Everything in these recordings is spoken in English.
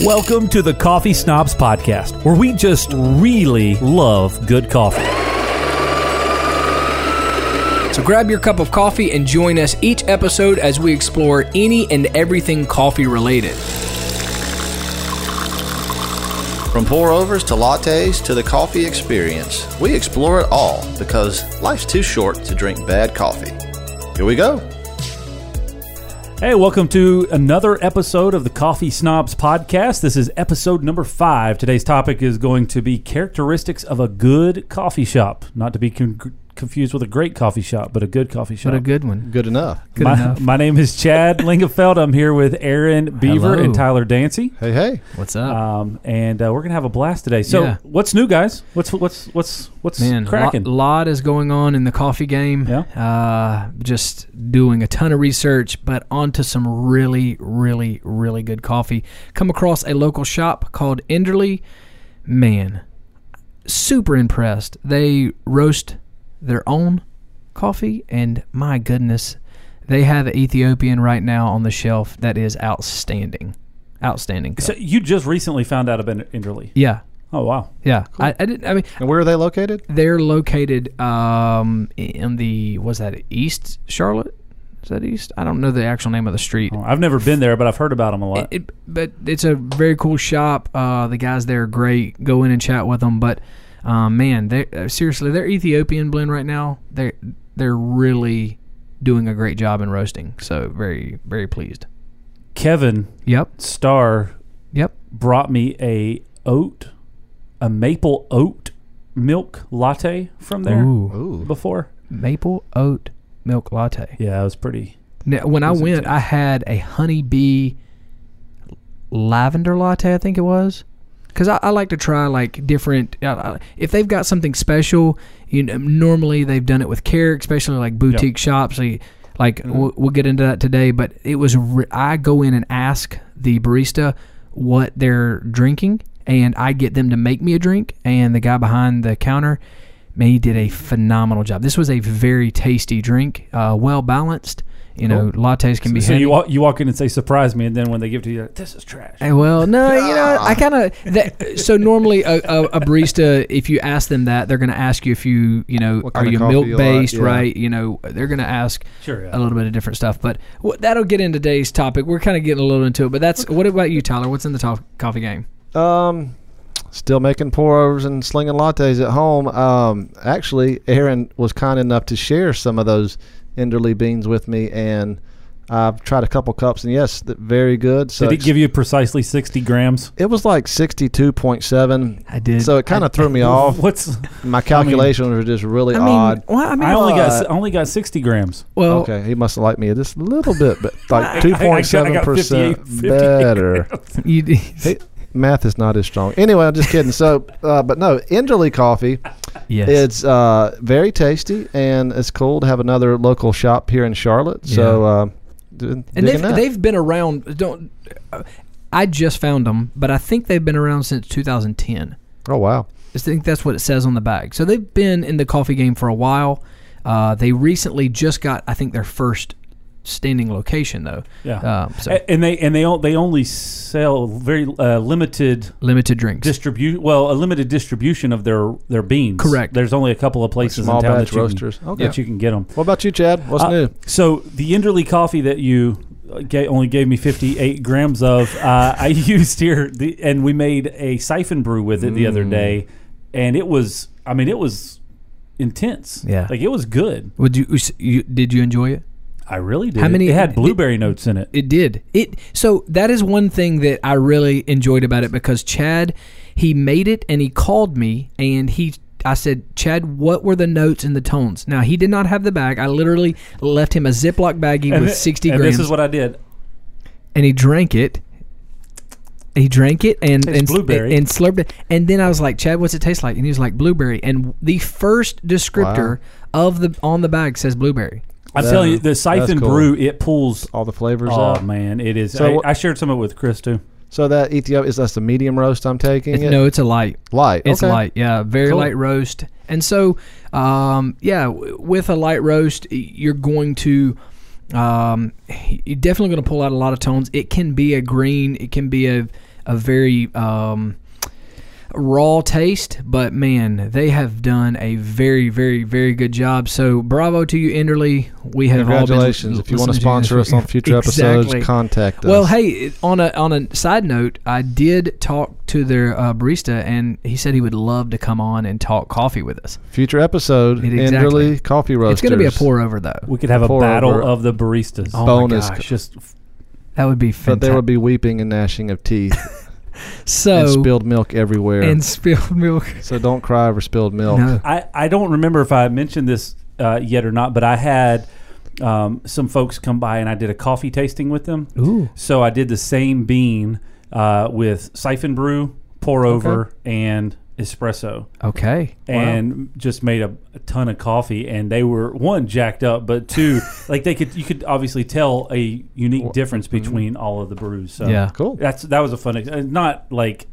Welcome to the Coffee Snobs Podcast, where we just really love good coffee. So grab your cup of coffee and join us each episode as we explore any and everything coffee related. From pour overs to lattes to the coffee experience, we explore it all because life's too short to drink bad coffee. Here we go. Hey, welcome to another episode of the Coffee Snobs Podcast. This is episode number five. Today's topic is going to be characteristics of a good coffee shop. Not to be con- confused with a great coffee shop, but a good coffee shop. What a good one. Good enough. Good my, enough. my name is Chad Lingefeld. I'm here with Aaron Beaver Hello. and Tyler Dancy. Hey, hey. What's up? Um, and uh, we're gonna have a blast today. So, Yeah. what's new, guys? What's what's what's what's Man, cracking? lot, lot is going on in the coffee game. Yeah. Uh, just doing a ton of research, but onto some really, really, really good coffee. Come across a local shop called Enderly. Man, super impressed. They roast their own coffee, and my goodness, they have Ethiopian right now on the shelf that is outstanding. Outstanding. So you just recently found out about Enderly. yeah. Oh wow. Yeah, I, I didn't. I mean, And where are they located? they're located um, in the was that East Charlotte? Is that East? I don't know the actual name of the street. Oh, I've never been there, but I've heard about them a lot. It, but it's a very cool shop. Uh, the guys there are great. Go in and chat with them. But um, man, they uh, seriously, their Ethiopian blend right now. They're they're really doing a great job in roasting. So very very pleased. Kevin Yep. Star, Yep. brought me a oat, a maple oat milk latte from there Ooh. Ooh. before. Maple oat milk latte. Yeah, it was pretty. Now, when I went, intense. I had a honeybee lavender latte. I think it was, because I, I like to try like different. Uh, uh, if they've got something special, you know, normally they've done it with care, especially like boutique shops. So you- like Mm-hmm. we'll, we'll get into that today, but it was. Re- I go in and ask the barista what they're drinking, and I get them to make me a drink. And the guy behind the counter, man, he did a phenomenal job. This was a very tasty drink, uh, well balanced. You know, lattes can be So heavy. you walk, you walk in and say surprise me, and then when they give it to you, like, this is trash. Hey, well, no, you know, I kind of. So normally, a, a, a barista, if you ask them that, they're going to ask you if you, you know, What are you coffee milk you based, yeah. right? You know, they're going to ask Sure, yeah. a little bit of different stuff. But wh- that'll get into today's topic. We're kind of getting a little into it. But that's what about you, Tyler? What's in the to- coffee game? Um, still making pour overs and slinging lattes at home. Um, actually, Aaron was kind enough to share some of those Enderly beans with me, and I've tried a couple cups, and yes, very good. So Did it give you precisely 60 grams? it was like sixty-two point seven. I did. So it kind of threw me off. What's My calculations were just really I mean, odd. well, I mean, I only got uh, I only got 60 grams. well, Okay, he must have liked me just a little bit, but like I- I two got- point seven percent 58 58 better. you, Hey, math is not as strong. Anyway, I'm just kidding. So, uh, but no, Enderly coffee. yes, It's uh, very tasty, and it's cool to have another local shop here in Charlotte. So, uh, d- and they've that. they've been around. Don't. uh, I just found them, but I think they've been around since 2010. oh wow, I think that's what it says on the bag. So they've been in the coffee game for a while. Uh, they recently just got, I think, their first standing location though. Yeah. Um, so A- and they and they on- they only sell very uh, limited limited drinks. distribute well a limited distribution of their their beans. Correct. There's only a couple of places small in town batch that you roasters. Can, Okay. that you can get them. what about you, Chad? What's new? So the Enderly coffee that you uh, ga- only gave me 58 grams of, uh, I used here, the, and we made a siphon brew with it the Mm. other day, and it was, I mean, it was intense. Yeah. like it was good. Would you, you did you enjoy it? I really did. How many- It had it- blueberry notes in it. It did. It so that is one thing that I really enjoyed about it because Chad he made it and he called me and he I said, Chad, what were the notes and the tones? Now he did not have the bag. I literally left him a Ziploc baggie and with thi- sixty and grams, This is what I did. and he drank it. He drank it and Tastes and, blueberry. and slurped it, and then I was like, Chad, what's it taste like? And he was like, blueberry. And the first descriptor of the on the bag says blueberry. I'm telling you, the siphon cool. brew it pulls. All the flavors Oh out. man, it is. So I, I shared some of it with Chris too. So that Ethiopia is that's the medium roast I'm taking. It's, it? no, it's a light. light. It's okay. light, yeah, very Cool. light roast. And so, um, yeah, w- with a light roast, you're going to, um, you're definitely going to pull out a lot of tones. It can be a green, it can be a, a very um, raw taste, but man, they have done a very, very, very good job. So bravo to you, Enderly. We have Congratulations! All been if you want to sponsor this us on future Exactly. episodes, contact us. Well, hey, on a on a side note, I did talk to their uh, barista, and he said he would love to come on and talk coffee with us. future episode, It- exactly. Enderly Coffee Roasters. It's going to be a pour over though. We could have a Pour battle over. of the baristas. Oh bonus. my gosh, Just that would be fantastic. But there would be weeping and gnashing of teeth so and spilled milk everywhere. and spilled milk. so don't cry over spilled milk. No. I, I don't remember if I mentioned this uh, yet or not, but I had um, some folks come by and I did a coffee tasting with them. Ooh. So I did the same bean uh, with siphon brew, pour over, and espresso, Okay. and just made a, a ton of coffee. And they were one jacked up, but two, like they could you could obviously tell a unique difference between all of the brews. So Yeah. Cool. that's that was a fun. ex- uh, Not like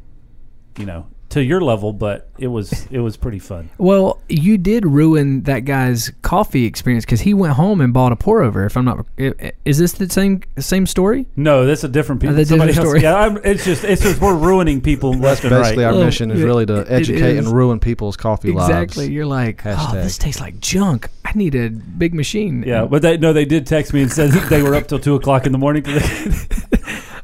you know to your level, but it was it was pretty fun. Well, you did ruin that guy's coffee experience because he went home and bought a pour over. If I'm not, i- i- is this the same same story? No, that's a different oh, people. Oh, that's somebody different else- story. Yeah, I'm, it's just it's just we're ruining people left and Basically, right. our Oh, mission is really to it educate and ruin people's coffee Exactly. lives. Exactly. You're like, oh, this tastes like junk. I need a big machine. Yeah, but they no, they did text me and said that they were up till two o'clock in the morning.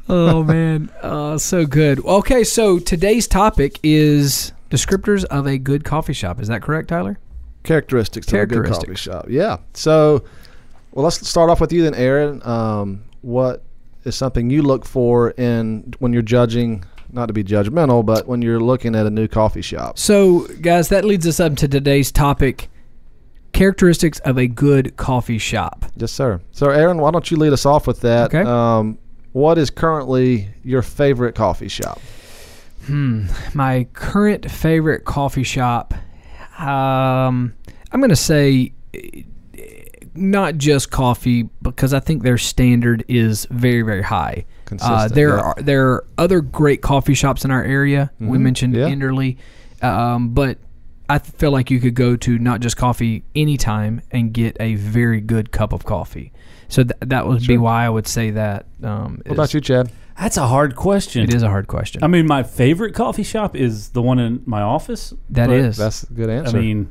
Oh man, oh, so good. Okay, so today's topic is descriptors of a good coffee shop. Is that correct, Tyler? Characteristics of a good coffee shop. Yeah. So, well, let's start off with you then, Aaron. Um, what is something you look for in when you're judging? Not to be judgmental, but when you're looking at a new coffee shop. So, guys, that leads us up to today's topic: characteristics of a good coffee shop. Yes, sir. So, Aaron, why don't you lead us off with that? Okay. Um, what is currently your favorite coffee shop? Hmm. My current favorite coffee shop. Um, I'm going to say eh, not just coffee because I think their standard is very very high. Uh, there yeah. are there are other great coffee shops in our area. We Mhm, mentioned yeah. Enderly, um, but I feel like you could go to not just coffee anytime and get a very good cup of coffee. So th- that would be why I would say that. Um, What about you, Chad? That's a hard question. It is a hard question. I mean, my favorite coffee shop is the one in my office. That is. That's a good answer. I mean,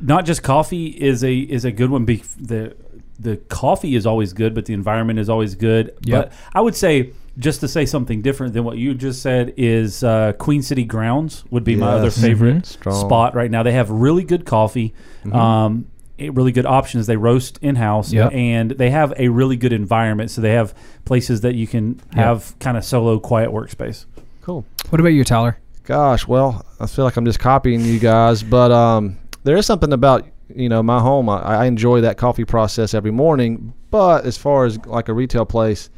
not just coffee is a is a good one. Be the the coffee is always good, but the environment is always good. Yep. But I would say just to say something different than what you just said is uh, Queen City Grounds would be my other Yes. favorite Mhm. Spot right now. They have really good coffee. Mhm. Um, eh, really good options. They roast in house, Yep. and they have a really good environment. So they have places that you can have kind of solo, quiet workspace. cool. what about you, Tyler? Gosh, well, I feel like I'm just copying you guys, but um, there is something about you know my home. I, I enjoy that coffee process every morning, but as far as like a retail place,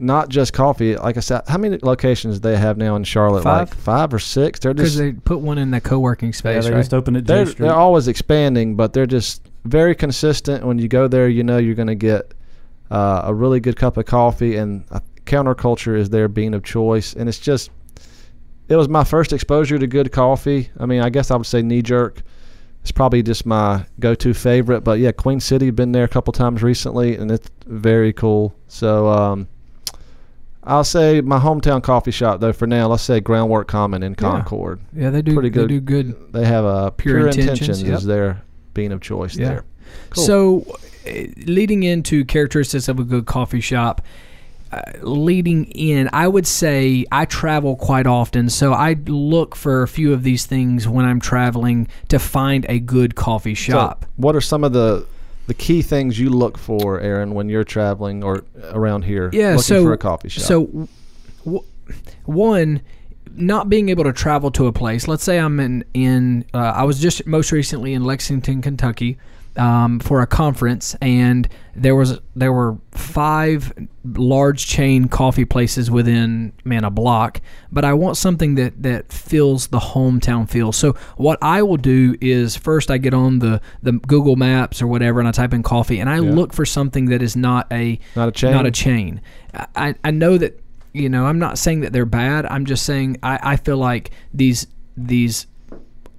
not just coffee. Like I said, how many locations do they have now in Charlotte? Five. Like five or six. They're Because just they put one in the co-working Yeah, space, they right? just opened at they're they're always expanding, but they're just very consistent. When you go there, you know you're going to get uh, a really good cup of coffee, and uh, counterculture is their bean of choice. And it's just, it was my first exposure to good coffee. I mean, I guess I would say knee jerk. It's probably just my go-to favorite, but yeah, Queen City been there a couple times recently, and it's very cool. So um, I'll say my hometown coffee shop though. For now, let's say Groundwork Common in Concord. yeah, they do. pretty They good. do good. They have a Pure pure, Intentions, intentions, yep. is their bean of choice Yeah. there. Cool. So, uh, leading into characteristics of a good coffee shop, uh, leading in, I would say I travel quite often, so I look for a few of these things when I'm traveling to find a good coffee So, shop. what are some of the the key things you look for, Aaron, when you're traveling or around here? Yeah, looking so for a coffee shop. So, w- one, not being able to travel to a place. Let's say I'm in in. Uh, I was just most recently in Lexington, Kentucky, um, for a conference, and there was there were five large chain coffee places within man a block. But I want something that that fills the hometown feel. So what I will do is first I get on the the Google Maps or whatever, and I type in coffee, and I Yeah. look for something that is not a not a chain. not a chain. I, I know that you know I'm not saying that they're bad. I'm just saying I, I feel like these these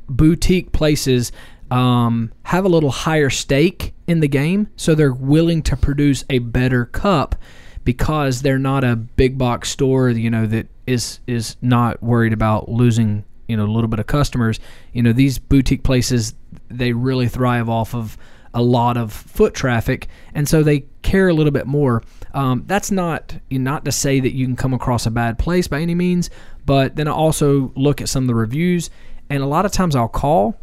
boutique places um, have a little higher stake in the game, so they're willing to produce a better cup because they're not a big box store. You know that is is not worried about losing you know a little bit of customers. You know these boutique places they really thrive off of a lot of foot traffic, and so they care a little bit more. Um, that's not not to say that you can come across a bad place by any means, but then I also look at some of the reviews, and a lot of times I'll call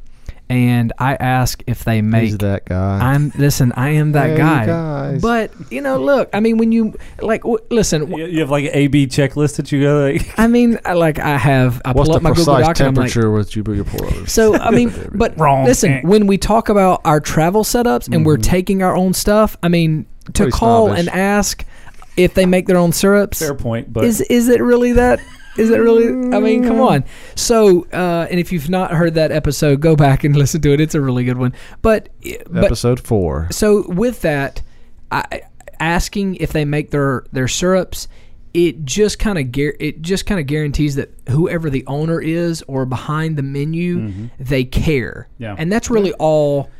and I ask if they make He's that guy. I'm listen. I am that Hey, guy. guys. But you know, look. I mean, when you like, w- listen. You you have like an A B checklist that you go like. I mean, I, like I have. I What's pull the up my Google precise Doc and I'm like. temperature with you your pour? So I mean, but Wrong. listen. When we talk about our travel setups and we're mm-hmm. taking our own stuff, I mean, to Pretty call snobbish. and ask if they make their own syrups Fair point, but is is it really that? Is it really? I mean, come on. So, uh, and if you've not heard that episode, go back and listen to it. It's a really good one. But, but Episode four. so with that, I, asking if they make their their syrups, it just kind of gar- it just kind of guarantees that whoever the owner is or behind the menu, they care. Yeah. and that's really all.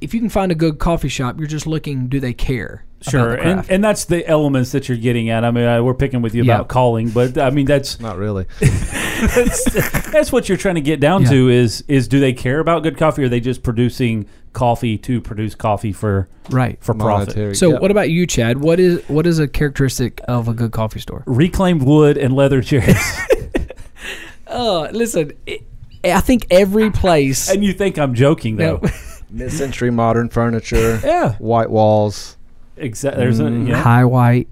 If you can find a good coffee shop, you're just looking. Do they care? About Sure, the and, craft? and that's the elements that you're getting at. I mean, I, we're picking with you Yeah. about calling, but I mean that's Not really. that's, that's what you're trying to get down Yeah. to is is do they care about good coffee or are they just producing coffee to produce coffee for right. for profit? Monetary. So, yeah. what about you, Chad? What is what is a characteristic of a good coffee store? Reclaimed wood and leather chairs, Oh, listen, it, I think every place. and you think I'm joking though? No. mid-century modern furniture, Yeah, white walls. Exactly. There's a mm. yeah. high white,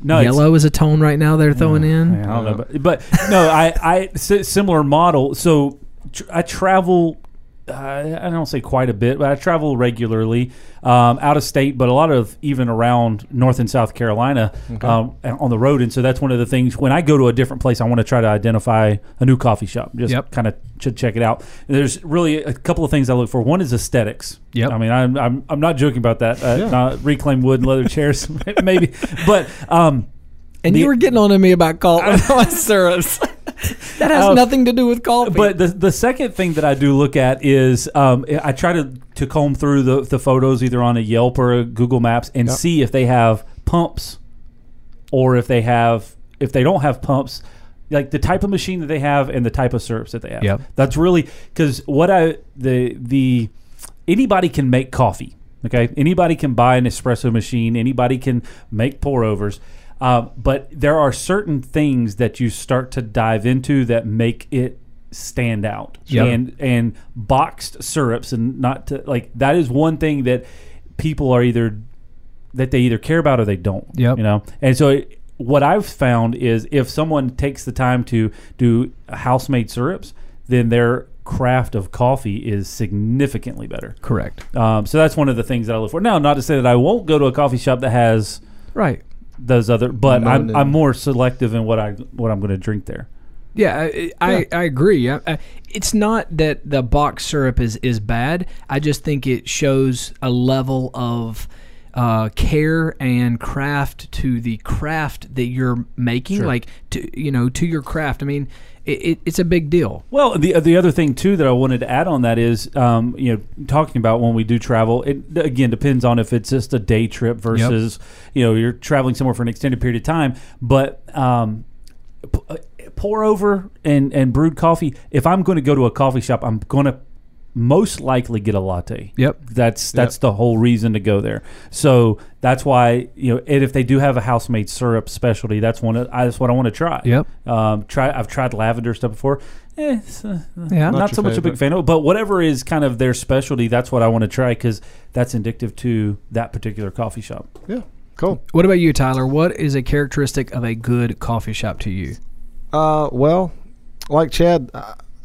no, yellow is a tone right now. They're throwing in. I don't know, but, but no, I, I s- similar model. So tr- I travel. Uh, I don't say quite a bit, but I travel regularly um, out of state, but a lot of even around North and South Carolina um, on the road. And so that's one of the things when I go to a different place, I want to try to identify a new coffee shop, just Yep. kind of ch- check it out. There's really a couple of things I look for. One is aesthetics. Yep. I mean, I'm, I'm, I'm not joking about that. Uh, Yeah. not reclaimed wood and leather chairs, maybe, but um, And The- you were getting on to me about coffee syrups. that has Oh, nothing to do with coffee. But the the second thing that I do look at is um, I try to to comb through the, the photos either on a Yelp or a Google Maps and Yep. see if they have pumps or if they have if they don't have pumps like the type of machine that they have and the type of syrups that they have. Yep. That's really because what I the the anybody can make coffee. Okay, anybody can buy an espresso machine. Anybody can make pour overs. Um, but there are certain things that you start to dive into that make it stand out. Yep. And and boxed syrups and not to like that is one thing that people are either that they either care about or they don't. Yep. You know, and so it, what I've found is if someone takes the time to do house-made syrups, then their craft of coffee is significantly better. Correct. Um, so that's one of the things that I look for. Now, not to say that I won't go to a coffee shop that has Right. Those other, but I'm. I'm more selective in what I what I'm going to drink there. Yeah, I, I, I agree. I, I, uh, it's not that the box syrup is, is bad. I just think it shows a level of uh, care and craft to the craft that you're making, like to you know to your craft. I mean, it, it, it's a big deal. Well, the the other thing too that I wanted to add on that is, um, you know, talking about when we do travel, it again depends on if it's just a day trip versus, you know, you're traveling somewhere for an extended period of time. But um, p- uh, pour over and and brewed coffee. If I'm going to go to a coffee shop, I'm going to most likely get a latte. Yep. That's that's the whole reason to go there. So that's why you know, and if they do have a house made syrup specialty, that's one. Of, that's what I want to try. Yep. Um, try. I've tried lavender stuff before. Eh, it's, uh, Yeah. not, Not so your much a big fan of. it, But whatever is kind of their specialty, that's what I want to try because that's indicative to that particular coffee shop. Yeah, cool. What about you, Tyler? What is a characteristic of a good coffee shop to you? Uh, well, like Chad,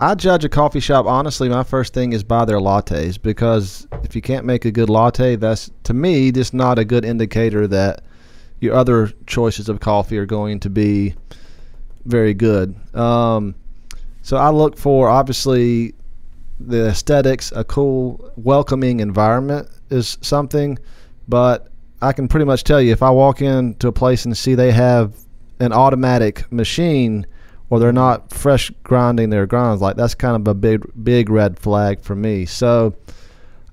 I- judge a coffee shop honestly. My first thing is buy their lattes because if you can't make a good latte, that's to me just not a good indicator that your other choices of coffee are going to be very good. Um, so I look for obviously the aesthetics, a cool, welcoming environment is something, but I can pretty much tell you if I walk into a place and see they have an automatic machine or they're not fresh grinding their grinds, like that's kind of a big big red flag for me. So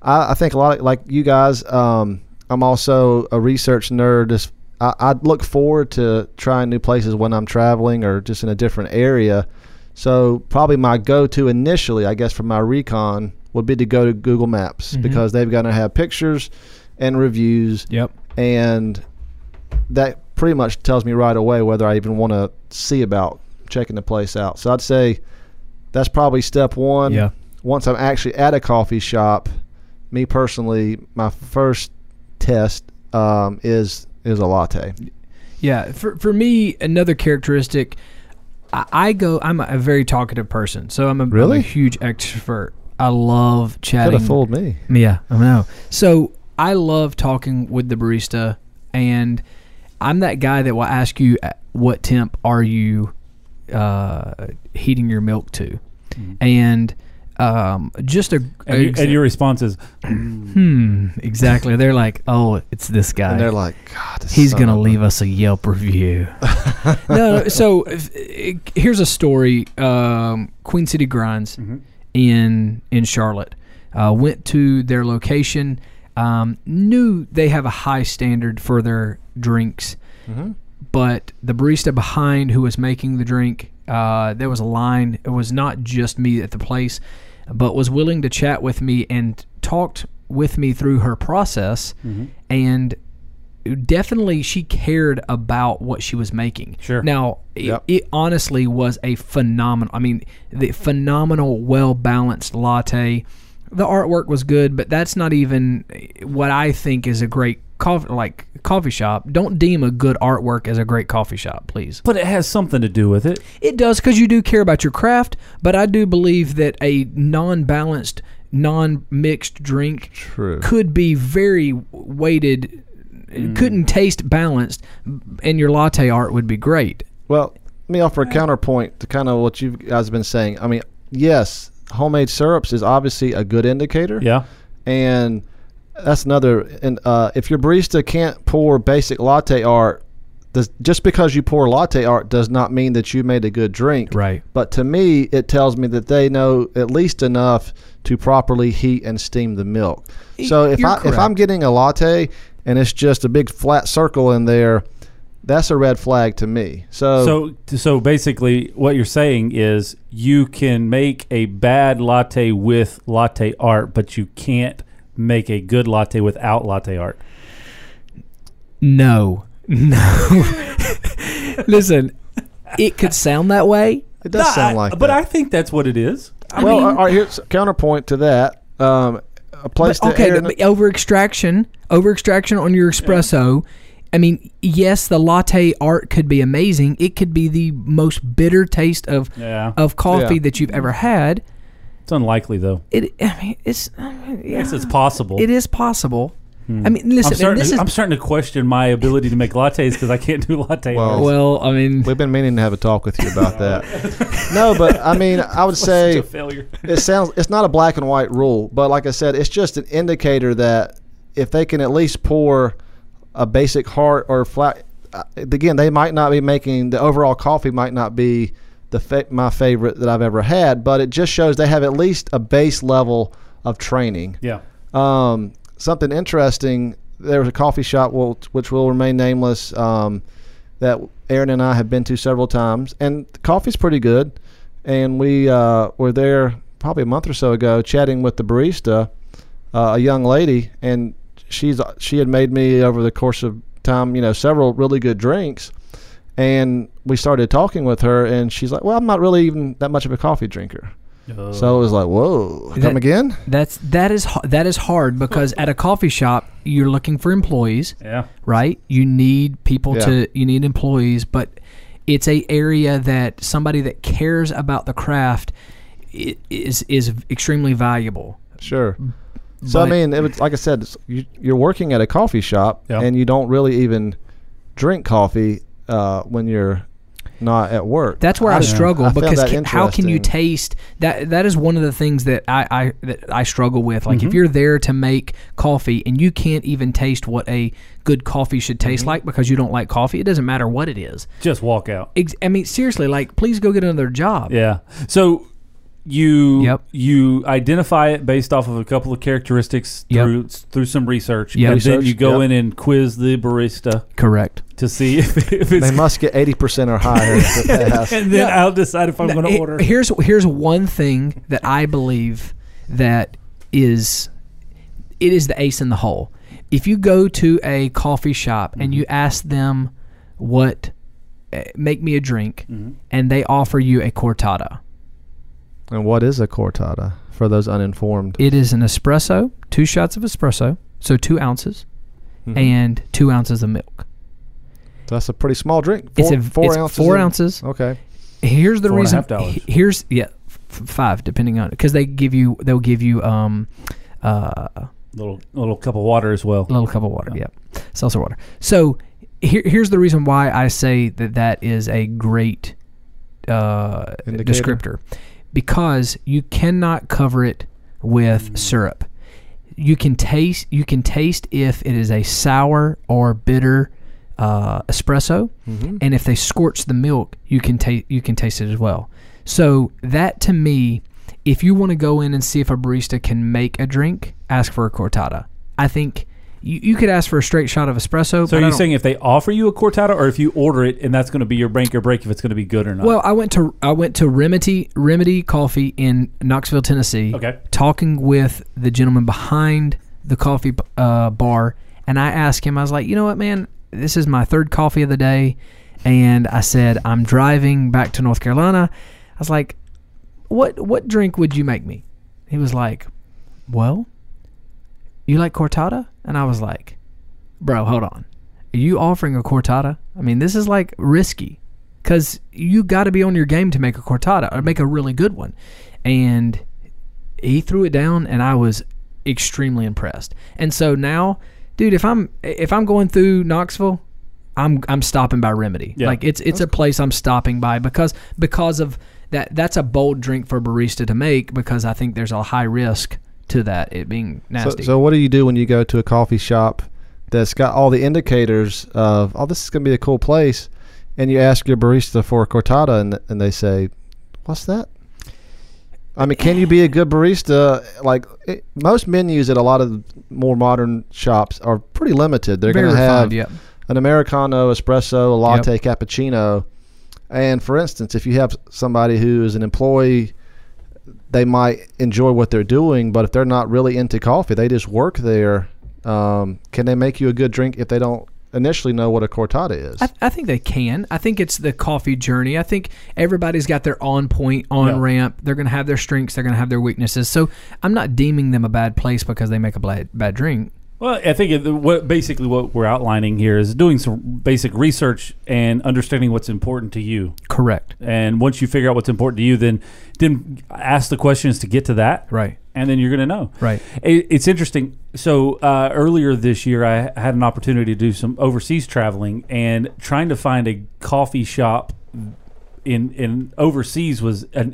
I, I think a lot of, like you guys, um, I'm also a research nerd. As, I, I look forward to trying new places when I'm traveling or just in a different area. So probably my go-to initially, I guess, for my recon would be to go to Google Maps Mhm. because they've got to have pictures and reviews, Yep. and that pretty much tells me right away whether I even want to see about checking the place out. So I'd say that's probably step one. Yeah. Once I'm actually at a coffee shop, me personally, my first test um, is is a latte. Yeah, for for me, another characteristic, I, I go. I'm a, very talkative person, so I'm a, I'm Really? a huge extrovert. I love chatting. Could have fooled me. Yeah, I know. So I love talking with the barista, and I'm that guy that will ask you, what temp are you uh, heating your milk to, and um, just a, And, you, and your response is, hmm exactly. They're like, oh, it's this guy. And they're like, God, this He's gonna of a-" leave us a Yelp review. no, no, so if, eh, here's a story. Um, Queen City Grinds Mhm. in in Charlotte uh, went to their location. Um, knew they have a high standard for their drinks, Mhm. But the barista behind who was making the drink, uh, there was a line. It was not just me at the place, but was willing to chat with me and talked with me through her process Mhm. and definitely she cared about what she was making. Sure. Now, it, it honestly was a phenomenal. I mean, the phenomenal, well balanced latte. The artwork was good, but that's not even what I think is a great coffee like coffee shop. Don't deem a good artwork as a great coffee shop, please. but it has something to do with it. It does because you do care about your craft, but I do believe that a non-balanced, non-mixed drink True. could be very weighted, mm. couldn't taste balanced, and your latte art would be great. Well, let me offer a counterpoint to kind of what you guys have been saying. I mean, yes, homemade syrups is obviously a good indicator. Yeah. and that's another. And uh, if your barista can't pour basic latte art, does, just because you pour latte art does not mean that you made a good drink. Right. But to me, it tells me that they know at least enough to properly heat and steam the milk. So if You're I if I'm getting a latte and it's just a big flat circle in there, that's a red flag to me. So, So, so basically, what you're saying is you can make a bad latte with latte art, but you can't make a good latte without latte art. No, no. Listen, it could sound that way. it does No, sound I- like but that. I think that's what it is. I well, mean, all right, here's a counterpoint to that. Um, a place but, to okay, air but over extraction, over extraction on your espresso. I mean, yes, the latte art could be amazing. It could be the most bitter taste of Yeah. of coffee Yeah. that you've ever had. It's unlikely, though. It, I mean, it's, I mean, yeah, Yes, it's possible. it is possible. I mean, listen, I'm starting, this to, is I'm starting to question my ability to make lattes because I can't do latte Well, art. well. I mean, We've been meaning to have a talk with you about that. no, but I mean, I would Such say a failure. it sounds it's not a black and white rule, but like I said, it's just an indicator that if they can at least pour a basic heart or flat, uh, again, they might not be making the overall coffee might not be the fa- my favorite that I've ever had, but it just shows they have at least a base level of training. Yeah. Um, something interesting. There was a coffee shop, which will remain nameless, um, that Aaron and I have been to several times, and the coffee's pretty good. And we uh, were there probably a month or so ago, chatting with the barista, uh, a young lady, and she's she had made me over the course of time, you know, several really good drinks. And we started talking with her, and she's like, "Well, I'm not really even that much of a coffee drinker." So it was oh. like, "Whoa, That- come again?" that's that is that is hard because at a coffee shop you're looking for employees, yeah. right? You need people Yeah. to you need employees, but it's a area that somebody that cares about the craft is is extremely valuable. Sure. So I mean, it was like I said, you, you're working at a coffee shop, Yeah. and you don't really even drink coffee uh, when you're not at work. That's where I, just- struggle I because that ca- how can you taste that? That is one of the things that I, I that I struggle with. Like Mm-hmm. if you're there to make coffee and you can't even taste what a good coffee should taste Mm-hmm. like because you don't like coffee, it doesn't matter what it is. Just walk out. Ex- I mean, seriously, like please go get another job. Yeah. So you Yep. you identify it based off of a couple of characteristics Yep. through through some research, Yep. and then you go yep. in and quiz the barista Correct. to see if, if They must get eighty percent or higher to pass. and then I'll decide if I'm going to order. Here's here's one thing that I believe that is it is the ace in the hole. If you go to a coffee shop and you ask them what eh, make me a drink and they offer you a cortada. And what is a cortada for those uninformed? It is an espresso, two shots of espresso, so 2 ounces Mhm. and 2 ounces of milk. That's a pretty small drink. It's Four, a four it's ounces. 4 of- ounces. Okay. Here's the Four and a reason. half dollars. Here's yeah, f- five depending on because they give you they'll give you um uh little little cup of water as well. a little cup of water. Yep, seltzer water. So here, here's the reason why I say that that is a great uh, descriptor because you cannot cover it with syrup. You can taste you can taste if it is a sour or bitter uh, espresso, Mhm. and if they scorch the milk, you can taste you can taste it as well. So that to me, if you want to go in and see if a barista can make a drink, ask for a cortada. I think you, you could ask for a straight shot of espresso. So but are you saying if they offer you a cortada, or if you order it and that's going to be your break or break if it's going to be good or not? Well, I went to I went to Remedy Remedy Coffee in Knoxville, Tennessee. Okay. Talking with the gentleman behind the coffee uh, bar, and I asked him, I was like, you know what, man, this is my third coffee of the day, and I said I'm driving back to North Carolina. I was like, what what drink would you make me? He was like, well, you like cortada, and I was like, bro, hold on. Are you offering a cortada? I mean, this is like risky because you got to be on your game to make a cortada or make a really good one. And he threw it down, and I was extremely impressed. And so now, dude, if I'm if I'm going through Knoxville, I'm I'm stopping by Remedy. Yeah. Like it's it's a place I'm stopping by because because of that. That's a bold drink for a barista to make because I think there's a high risk to that it being nasty. so what do you do when you go to a coffee shop that's got all the indicators of oh this is going to be a cool place, and you ask your barista for a cortada and and they say, what's that? I mean, can you be a good barista? Like it, most menus at a lot of more modern shops are pretty limited. They're going to have yep. an americano, espresso, a latte, cappuccino. And for instance, if you have somebody who is an employee, they might enjoy what they're doing, but if they're not really into coffee, they just work there. Um, can they make you a good drink if they don't initially know what a cortada is? I, I think they can. I think it's the coffee journey. I think everybody's got their on point, on Yeah. ramp. They're going to have their strengths. They're going to have their weaknesses. So I'm not deeming them a bad place because they make a bad, bad drink. Well, I think it, what basically what we're outlining here is doing some basic research and understanding what's important to you. Correct. And once you figure out what's important to you, then then ask the questions to get to that, Right. and then you're going to know. Right. It, it's interesting. So uh, earlier this year, I had an opportunity to do some overseas traveling, and trying to find a coffee shop in in overseas was a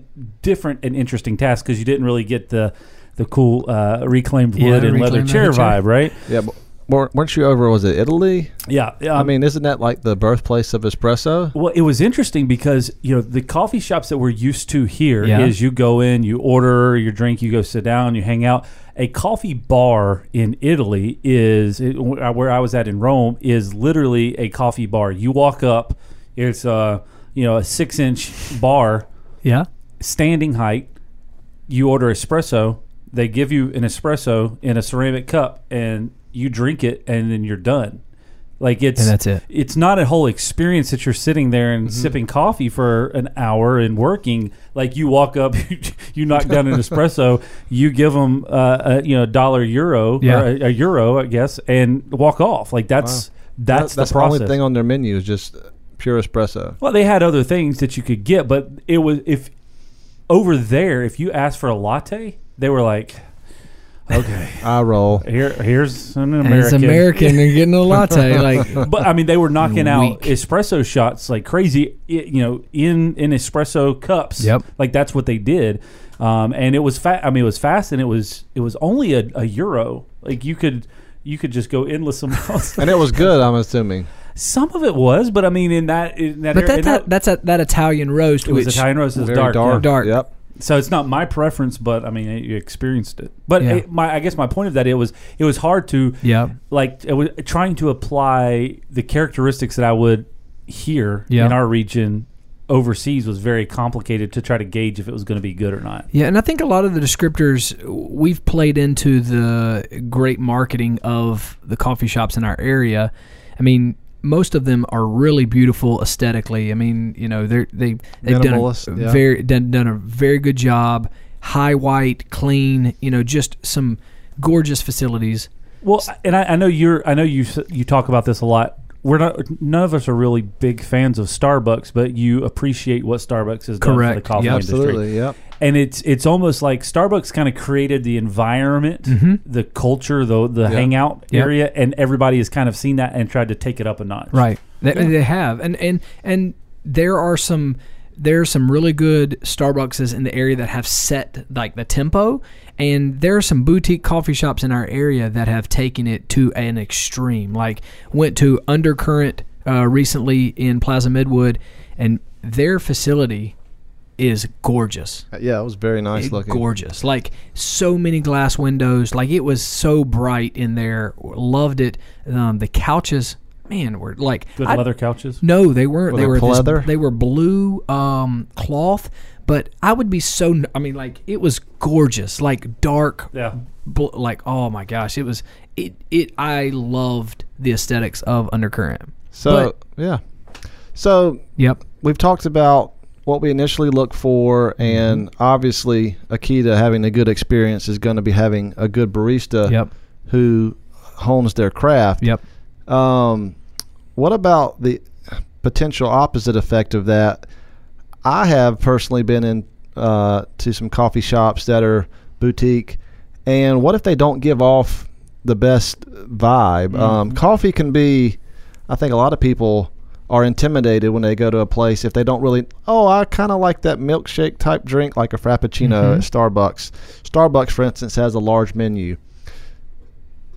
different and interesting task because you didn't really get the the cool uh, reclaimed Yeah, wood and leather chair leather chair. vibe, right? yeah, but weren't you over? Was it Italy? Yeah, yeah. I mean, isn't that like the birthplace of espresso? Well, it was interesting because you know the coffee shops that we're used to here is Yeah. you go in, you order your drink, you go sit down, you hang out. A coffee bar in Italy is where I was at in Rome is literally a coffee bar. You walk up, it's a you know a six inch bar, Yeah. standing height. You order espresso. They give you an espresso in a ceramic cup, and you drink it, and then you're done. Like it's And that's it. it's not a whole experience that you're sitting there and Mm-hmm. sipping coffee for an hour and working. Like you walk up, you knock down an espresso, you give them uh, a you know dollar euro Yeah. or a, a euro, I guess, and walk off. Like that's that's, That- that's the process. only thing on their menu is just pure espresso. well, they had other things that you could get, but it was if over there, if you asked for a latte, they were like, okay, I roll. here here's an And American. it's American and getting a latte. Like, but I mean, they were knocking out espresso shots like crazy. i- You know, in in espresso cups. Yep. Like that's what they did, um, and it was fast. I mean, it was fast, and it was it was only a, a euro. Like you could you could just go endless amounts. And it was good, I'm assuming. Some of it was, but I mean, in that in that, but area, that, that that's a, that Italian roast, it was which Italian roast. It was Very dark. dark. yeah. dark. Yep. So it's not my preference, but I mean, you experienced it. But Yeah. it, my, I guess my point of that it was it was hard to Yeah. like it was trying to apply the characteristics that I would hear Yeah. in our region overseas was very complicated to try to gauge if it was going to be good or not. Yeah, and I think a lot of the descriptors we've played into the great marketing of the coffee shops in our area. I mean, most of them are really beautiful aesthetically. I mean, you know, they're they they've done a yeah. very done, done a very good job. High white, clean, you know, just some gorgeous facilities. Well, and I, I know you're. I know you. You talk about this a lot. We're not. None of us are really big fans of Starbucks, but you appreciate what Starbucks has done for the coffee Yep. industry. Absolutely. Yep. And it's it's almost like Starbucks kind of created the environment, the culture, the the hangout Mm-hmm. Area, and everybody has kind of seen that and tried to take it up a notch. Right. They, they have, and and and there are some there are some really good Starbucks in the area that have set like the tempo, and there are some boutique coffee shops in our area that have taken it to an extreme. Like went to Undercurrent uh, recently in Plaza Midwood, and their facility is gorgeous Yeah, it was very nice it- looking. gorgeous. Like so many glass windows. Like it was so bright in there. Loved it. Um, the couches, man, were like Good I- leather couches. No, they weren't. Were they they were this- they were blue um, cloth. But I would be so. I mean, like it was gorgeous. Like dark. Yeah. bl- like oh my gosh, it was. It it. I loved the aesthetics of Undercurrent. So yeah. So Yep. we've talked about what we initially look for, and Mm-hmm. obviously a key to having a good experience is going to be having a good barista Yep. who hones their craft. Yep. Um, what about the potential opposite effect of that? I have personally been in uh, to some coffee shops that are boutique, and what if they don't give off the best vibe? Um, coffee can be, I think, a lot of people are intimidated when they go to a place if they don't really. Oh, I kind of like that milkshake type drink, like a frappuccino at Starbucks. Starbucks, for instance, has a large menu.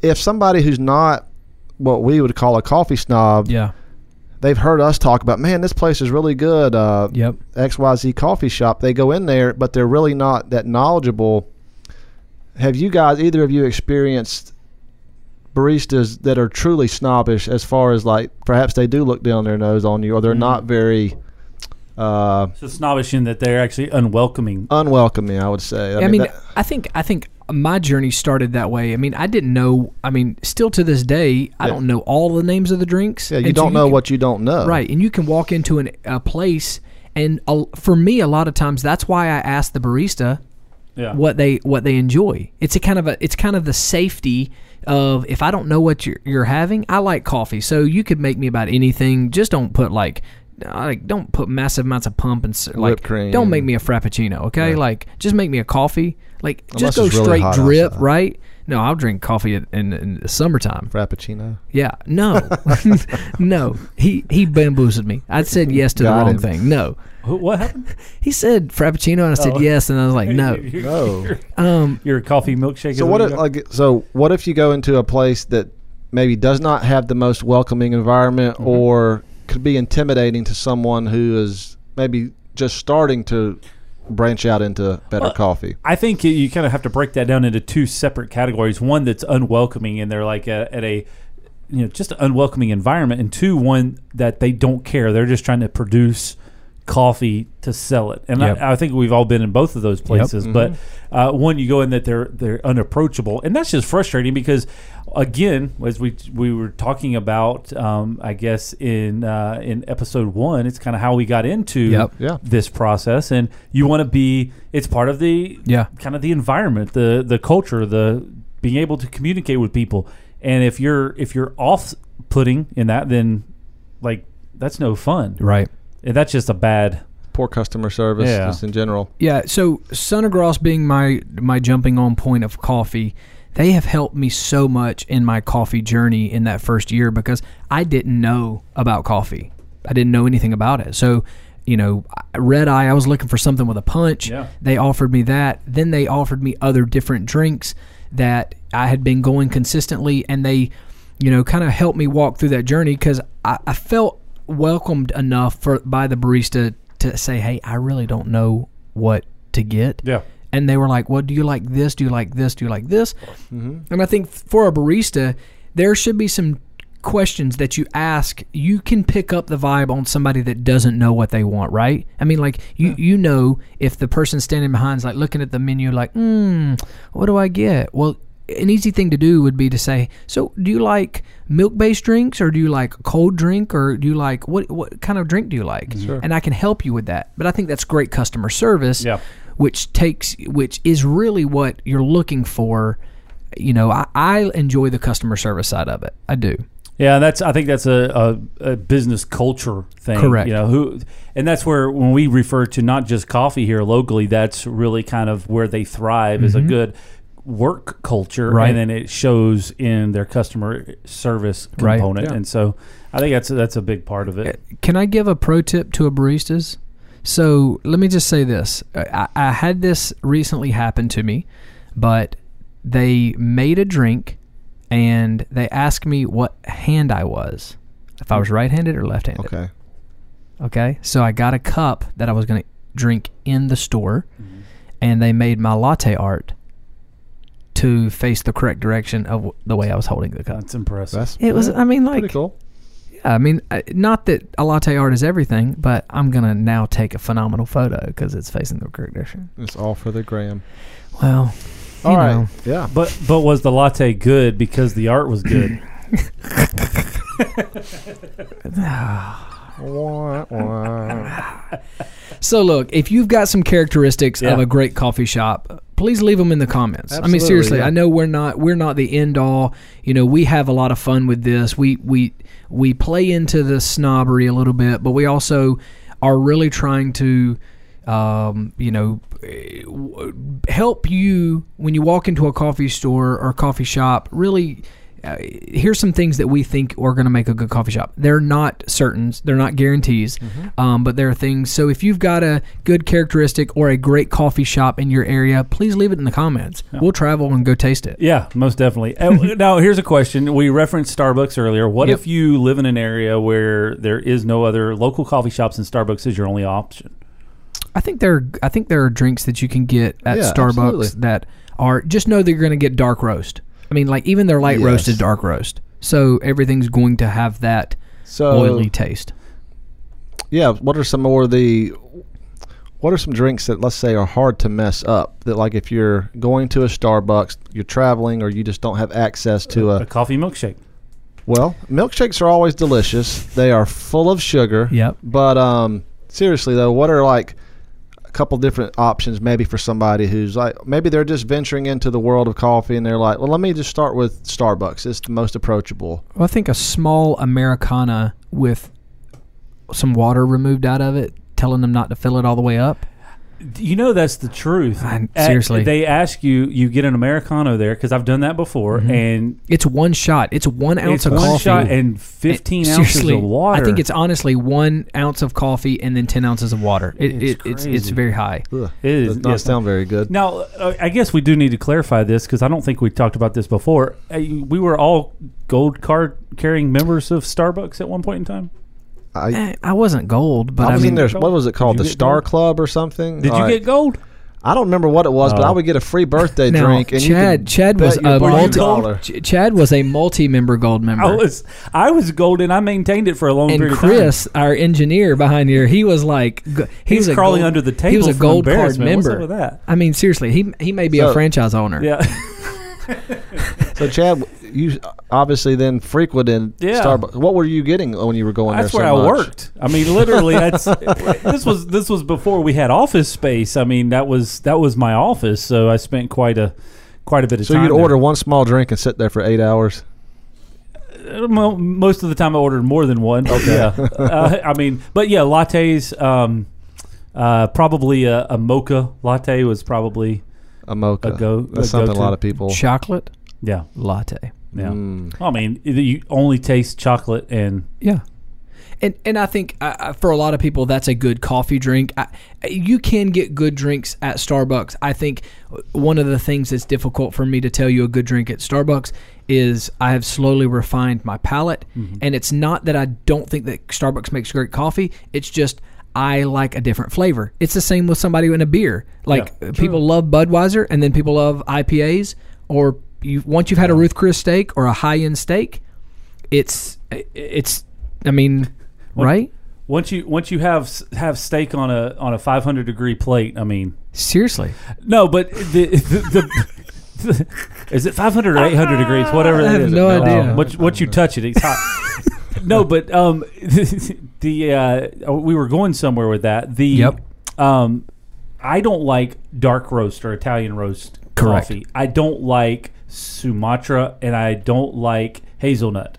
If somebody who's not what we would call a coffee snob, Yeah. they've heard us talk about, man, this place is really good. Uh, Yep. XYZ coffee shop. They go in there, but they're really not that knowledgeable. Have you guys, either of you, experienced baristas that are truly snobbish as far as like perhaps they do look down their nose on you or they're not very uh, So snobbish in that they're actually unwelcoming. unwelcoming? I would say. I mean, that- I think I think my journey started that way. I mean, I didn't know. I mean, still to this day, I don't know all the names of the drinks. yeah, you And don't know can- what you don't know. right, and you can walk into an, a place, and a, for me, a lot of times that's why I ask the barista Yeah. what they what they enjoy. It's a kind of a it's kind of the safety of if I don't know what you're you're having, I like coffee, so you could make me about anything. Just don't put like. Like don't put massive amounts of pump and like cream. don't make me a frappuccino, okay? Yeah. Like just make me a coffee. Like Unless just go really straight drip, outside. right? No, I'll drink coffee in, in, in the summertime. Frappuccino. Yeah, no, no. He he bamboozled me. I said yes to the wrong him. thing. No, What happened? he said frappuccino, and I said Oh. yes, and I was like no. You're- No. You're, Um, you're a coffee milkshake. So what if like so what if you go into a place that maybe does not have the most welcoming environment Mm-hmm. or could be intimidating to someone who is maybe just starting to branch out into better Well, coffee. I think you, kind of have to break that down into two separate categories. One that's unwelcoming, and they're like a, at a you know just an unwelcoming environment, and two, one that they don't care. They're just trying to produce coffee to sell it. And Yep. I, I think we've all been in both of those places. But uh, one, you go in that they're they're unapproachable, and that's just frustrating because again, as we we were talking about, um, I guess in uh, in episode one, it's kind of how we got into Yep. Yeah. this process, and you want to be. It's part of the Yeah. kind of the environment, the the culture, the being able to communicate with people. And if you're if you're off putting in that, then like that's no fun. right. And that's just a bad. Poor customer service Yeah. just in general. Yeah, so Sunnergross being my my jumping on point of coffee, they have helped me so much in my coffee journey in that first year because I didn't know about coffee. I didn't know anything about it. So, you know, red eye, I was looking for something with a punch. Yeah. They offered me that. Then they offered me other different drinks that I had been going consistently and they, you know, kind of helped me walk through that journey because I, I felt welcomed enough for by the barista to say, "Hey, I really don't know what to get. Yeah. And they were like, "Well, do you like this? Do you like this? Do you like this?" Mm-hmm. And I think for a barista, there should be some questions that you ask. You can pick up the vibe on somebody that doesn't know what they want, right? I mean, like you you know if the person standing behind is like looking at the menu, like, hmm, what do I get? Well, an easy thing to do would be to say, so do you like milk-based drinks, or do you like cold drink, or do you like what what kind of drink do you like? Mm-hmm. Sure. And I can help you with that. But I think that's great customer service Yeah. which takes which is really what you're looking for you know I, I enjoy the customer service side of it i do Yeah, that's. I think that's a, a, a business culture thing. Correct. You know who, and that's where when we refer to not just coffee here locally, that's really kind of where they thrive is a mm-hmm. good work culture, Mm-hmm. Right. and then it shows in their customer service Right. component. Yeah. And so, I think that's that's a big part of it. can i give a pro tip to a baristas so let me just say this I, I had this recently happen to me but they made a drink and they asked me what hand i was if i was right-handed or left-handed Okay. Okay, so I got a cup that I was going to drink in the store, and they made my latte art to face the correct direction of w- the way I was holding the cup. That's impressive. That's It was, I mean, like, pretty cool. yeah, I mean, I- not that a latte art is everything, but I'm gonna now take a phenomenal photo because it's facing the correct direction. It's all for the gram. Well, you All right. know, Yeah. But but was the latte good because the art was good? Wah, wah. So look, if you've got some characteristics of Yeah. a great coffee shop, please leave them in the comments. I mean, seriously, yeah. I know we're not we're not the end all. You know, we have a lot of fun with this. We we we play into the snobbery a little bit, but we also are really trying to um, you know, eh, help you when you walk into a coffee store or coffee shop. Really, uh, here's some things that we think are going to make a good coffee shop. They're not certains, they're not guarantees, um, but there are things. So if you've got a good characteristic or a great coffee shop in your area, please leave it in the comments. We'll travel and go taste it. Yeah, most definitely. Uh, now, here's a question. We referenced Starbucks earlier. What Yep. if you live in an area where there is no other local coffee shops and Starbucks is your only option? I think there, I think there are drinks that you can get at Yeah, Starbucks absolutely. that are just know that you're going to get dark roast. I mean, like even their light Yes. roast is dark roast, so everything's going to have that So oily taste. yeah, what are some more of the what are some drinks that let's say are hard to mess up? That like if you're going to a Starbucks, you're traveling, or you just don't have access to A a coffee milkshake. well, milkshakes are always delicious. They are full of sugar. Yep. But um, seriously though, what are like a couple different options maybe for somebody who's like maybe they're just venturing into the world of coffee and they're like, well, let me just start with Starbucks. It's the most approachable. Well, I think a small Americano with some water removed out of it, telling them not to fill it all the way up. You know that's the truth. I- At- seriously. they ask you. You get an americano there because I've done that before, and It's one shot. It's one ounce it's of one coffee. shot and fifteen It- ounces of water. I think it's honestly one ounce of coffee and then ten ounces of water. It, It's it, it's it's very high. Ugh, It is, does not yes. sound very good. Now, uh, I guess we do need to clarify this because I don't think we talked about this before. Uh, we were all gold card carrying members of Starbucks at one point in time. I, Eh, I wasn't gold, but I I, was mean, in there. What was it called? The Star gold? Club or something? Did you get gold? I don't remember what it was, but Oh. I would get a free birthday now, drink. And Chad you could Chad was a multi Ch- Chad was a multi member gold member. I was I was gold and I maintained it for a long and period of Chris, our engineer behind here, he was like, he He's was crawling gold- under the table. He was a gold card embarrassment. What's member. up with that? I mean, seriously, he he may be a franchise owner. Yeah, So Chad, you obviously then frequented Yeah. Starbucks. What were you getting when you were going there? that's there? where so I much? worked. I mean, literally, that's this was this was before we had office space. I mean, that was that was my office. So I spent quite a quite a bit of So time. So you'd there. order one small drink and sit there for eight hours. Uh, most of the time I ordered more than one. Okay. Yeah. uh, I mean, but yeah, lattes. Um, uh, probably a, a mocha latte was probably A mocha. A go- That's a something go-to. a lot of people. Chocolate yeah latte. yeah. Mm. I mean, you only taste chocolate and Yeah. And, and I think uh, for a lot of people that's a good coffee drink. I, you can get good drinks at Starbucks. I think one of the things that's difficult for me to tell you a good drink at Starbucks is I have slowly refined my palate, and it's not that I don't think that Starbucks makes great coffee. It's just I like a different flavor. It's the same with somebody in a beer. Like Yeah, people love Budweiser, and then people love IPAs. Or you once you've had a Ruth Chris steak or a high end steak, it's it's. I mean, right? Once you once you have have steak on a on a 500 degree plate, I mean, Seriously, no, but the the, the, is it 500 or 800 degrees, whatever I that have is. no idea. Once, once you touch it, it's hot. no, but um, the uh, we were going somewhere with that. The Yep. um, I don't like dark roast or Italian roast Correct. coffee. I don't like Sumatra, and I don't like hazelnut.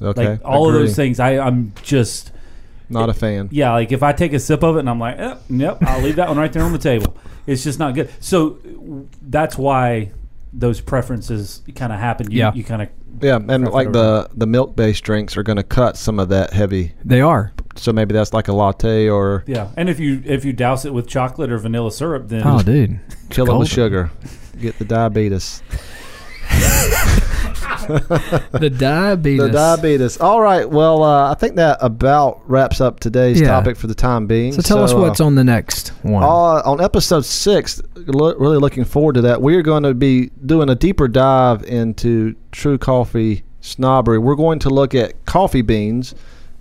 Okay. Like all of those things, I I'm just Not a fan. yeah. Like if I take a sip of it and I'm like, eh, yep, I'll leave that one right there on the table. It's just not good. So that's why those preferences kind of happen. You, Yeah. you kind of Yeah, and like the the milk based drinks are going to cut some of that heavy. they are. So maybe that's like a latte or yeah. And if you if you douse it with chocolate or vanilla syrup, then Oh, dude. kill it Golden. with sugar. Get the diabetes. The diabetes. The diabetes. All right. Well, uh, I think that about wraps up today's Yeah. topic for the time being. So tell us uh, what's on the next one. Uh, on episode six, lo- really looking forward to that. We're going to be doing a deeper dive into true coffee snobbery. We're going to look at coffee beans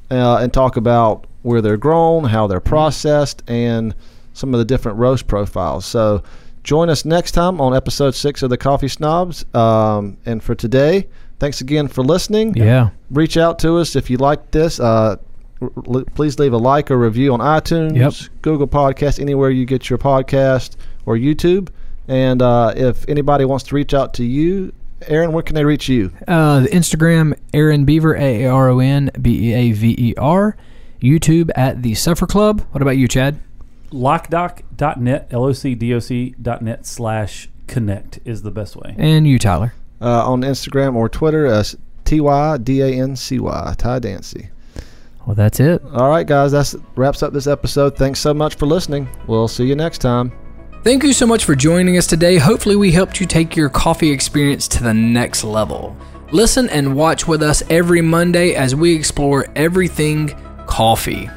uh, and talk about where they're grown, how they're processed, and some of the different roast profiles. So join us next time on episode six of the Coffee Snobs. Um, and for today, thanks again for listening yeah. reach out to us if you like this. Uh, r- please leave a like or review on iTunes, Yep. Google Podcast, anywhere you get your podcast, or YouTube. And uh, if anybody wants to reach out to you, Aaron, where can they reach you? Uh, the Instagram, Aaron Beaver, A A R O N B E A V E R. YouTube at the Suffer Club. What about you, Chad? lockdoc.net, locdoc.net slash connect is the best way. And you, Tyler. Uh, on Instagram or Twitter, as T Y D A N C Y, Ty Dancy. Well, that's it. All right, guys, that wraps up this episode. Thanks so much for listening. We'll see you next time. Thank you so much for joining us today. Hopefully, we helped you take your coffee experience to the next level. Listen and watch with us every Monday as we explore everything coffee.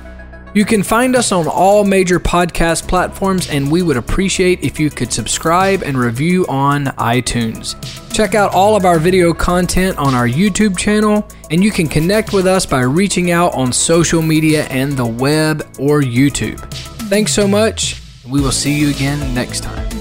You can find us on all major podcast platforms, and we would appreciate if you could subscribe and review on iTunes. Check out all of our video content on our YouTube channel, and you can connect with us by reaching out on social media and the web or YouTube. Thanks so much. We will see you again next time.